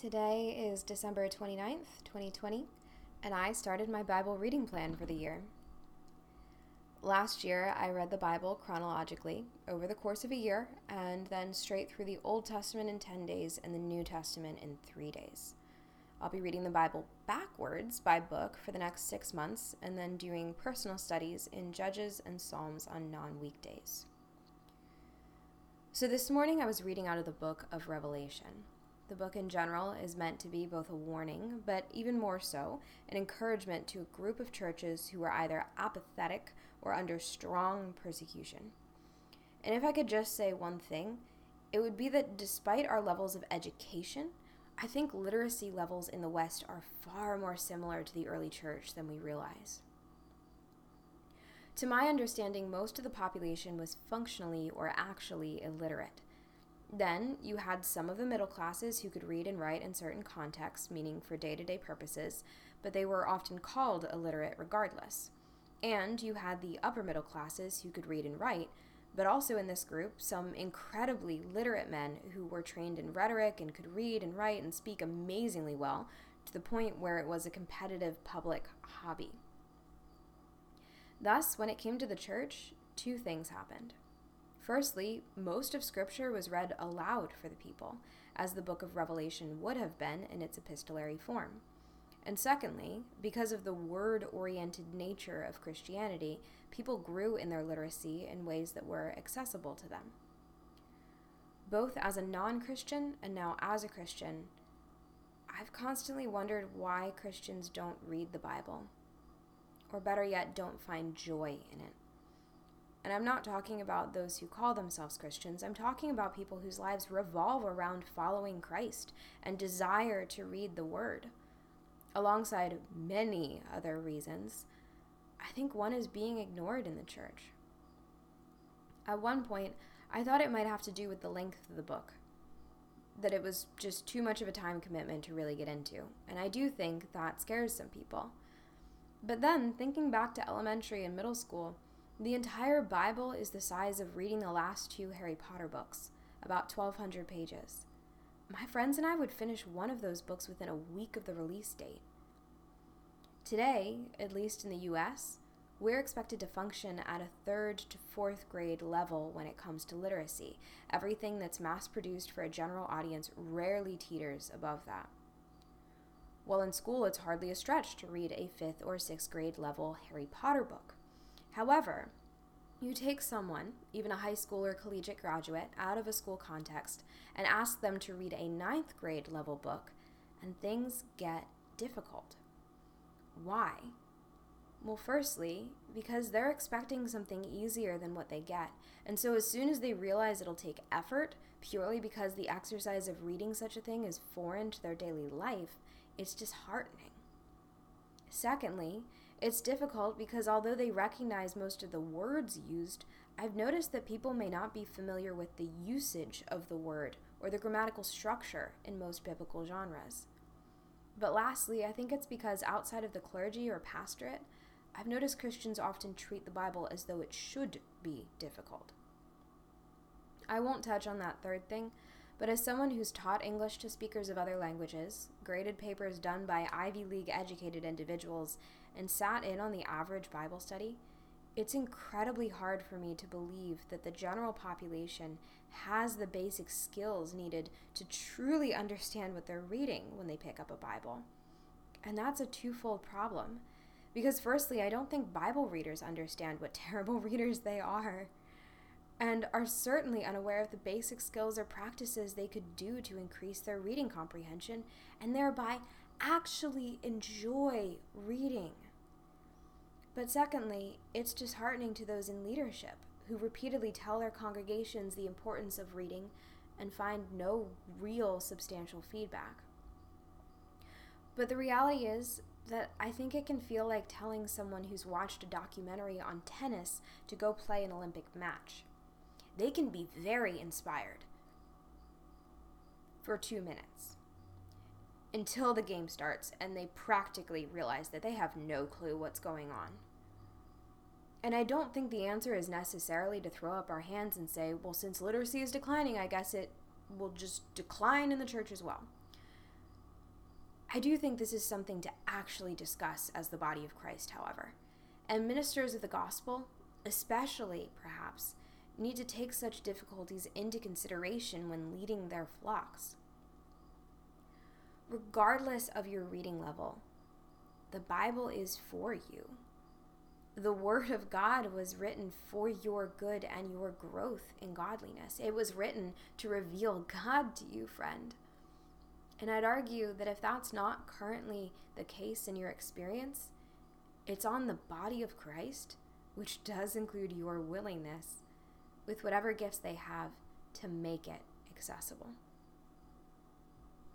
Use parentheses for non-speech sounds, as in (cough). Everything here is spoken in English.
Today is December 29th, 2020, and I started my Bible reading plan for the year. Last year, I read the Bible chronologically over the course of a year and then straight through the Old Testament in 10 days and the New Testament in 3 days. I'll be reading the Bible backwards by book for the next six months and then doing personal studies in Judges and Psalms on non weekdays. So this morning I was reading out of the book of Revelation. The book in general is meant to be both a warning, but even more so, an encouragement to a group of churches who are either apathetic or under strong persecution. And if I could just say one thing, it would be that despite our levels of education, I think literacy levels in the West are far more similar to the early church than we realize. To my understanding, most of the population was functionally or actually illiterate. Then you had some of the middle classes who could read and write in certain contexts, meaning for day to day purposes, but they were often called illiterate regardless. And you had the upper middle classes who could read and write, but also in this group, some incredibly literate men who were trained in rhetoric and could read and write and speak amazingly well, to the point where it was a competitive public hobby. Thus, when it came to the church, two things happened. Firstly, most of Scripture was read aloud for the people, as the book of Revelation would have been in its epistolary form. And secondly, because of the word oriented nature of Christianity, people grew in their literacy in ways that were accessible to them. Both as a non Christian and now as a Christian, I've constantly wondered why Christians don't read the Bible, or better yet, don't find joy in it. And I'm not talking about those who call themselves Christians. I'm talking about people whose lives revolve around following Christ and desire to read the Word. Alongside many other reasons, I think one is being ignored in the church. At one point, I thought it might have to do with the length of the book, that it was just too much of a time commitment to really get into, and I do think that scares some people. But then, thinking back to elementary and middle school, the entire Bible is the size of reading the last two Harry Potter books, about 1,200 pages. My friends and I would finish one of those books within a week of the release date. Today, at least in the US, we're expected to function at a third to fourth grade level when it comes to literacy. Everything that's mass produced for a general audience rarely teeters above that. While in school, it's hardly a stretch to read a fifth or sixth grade level Harry Potter book. However, you take someone, even a high school or collegiate graduate, out of a school context and ask them to read a ninth grade level book, and things get difficult. Why? Well, firstly, because they're expecting something easier than what they get. And so, as soon as they realize it'll take effort, purely because the exercise of reading such a thing is foreign to their daily life, it's disheartening. Secondly, it's difficult because although they recognize most of the words used, I've noticed that people may not be familiar with the usage of the word or the grammatical structure in most biblical genres. But lastly, I think it's because outside of the clergy or pastorate, I've noticed Christians often treat the Bible as though it should be difficult. I won't touch on that third thing, but as someone who's taught English to speakers of other languages, graded papers done by Ivy League educated individuals, and sat in on the average Bible study, it's incredibly hard for me to believe that the general population has the basic skills needed to truly understand what they're reading when they pick up a Bible. And that's a twofold problem. Because, firstly, I don't think Bible readers understand what (laughs) terrible readers they are, and are certainly unaware of the basic skills or practices they could do to increase their reading comprehension and thereby actually enjoy reading. But secondly, it's disheartening to those in leadership who repeatedly tell their congregations the importance of reading and find no real substantial feedback. But the reality is that I think it can feel like telling someone who's watched a documentary on tennis to go play an Olympic match. They can be very inspired for two minutes until the game starts and they practically realize that they have no clue what's going on. And I don't think the answer is necessarily to throw up our hands and say, well, since literacy is declining, I guess it will just decline in the church as well. I do think this is something to actually discuss as the body of Christ, however. And ministers of the gospel, especially perhaps, need to take such difficulties into consideration when leading their flocks. Regardless of your reading level, the Bible is for you. The Word of God was written for your good and your growth in godliness. It was written to reveal God to you, friend. And I'd argue that if that's not currently the case in your experience, it's on the body of Christ, which does include your willingness, with whatever gifts they have, to make it accessible.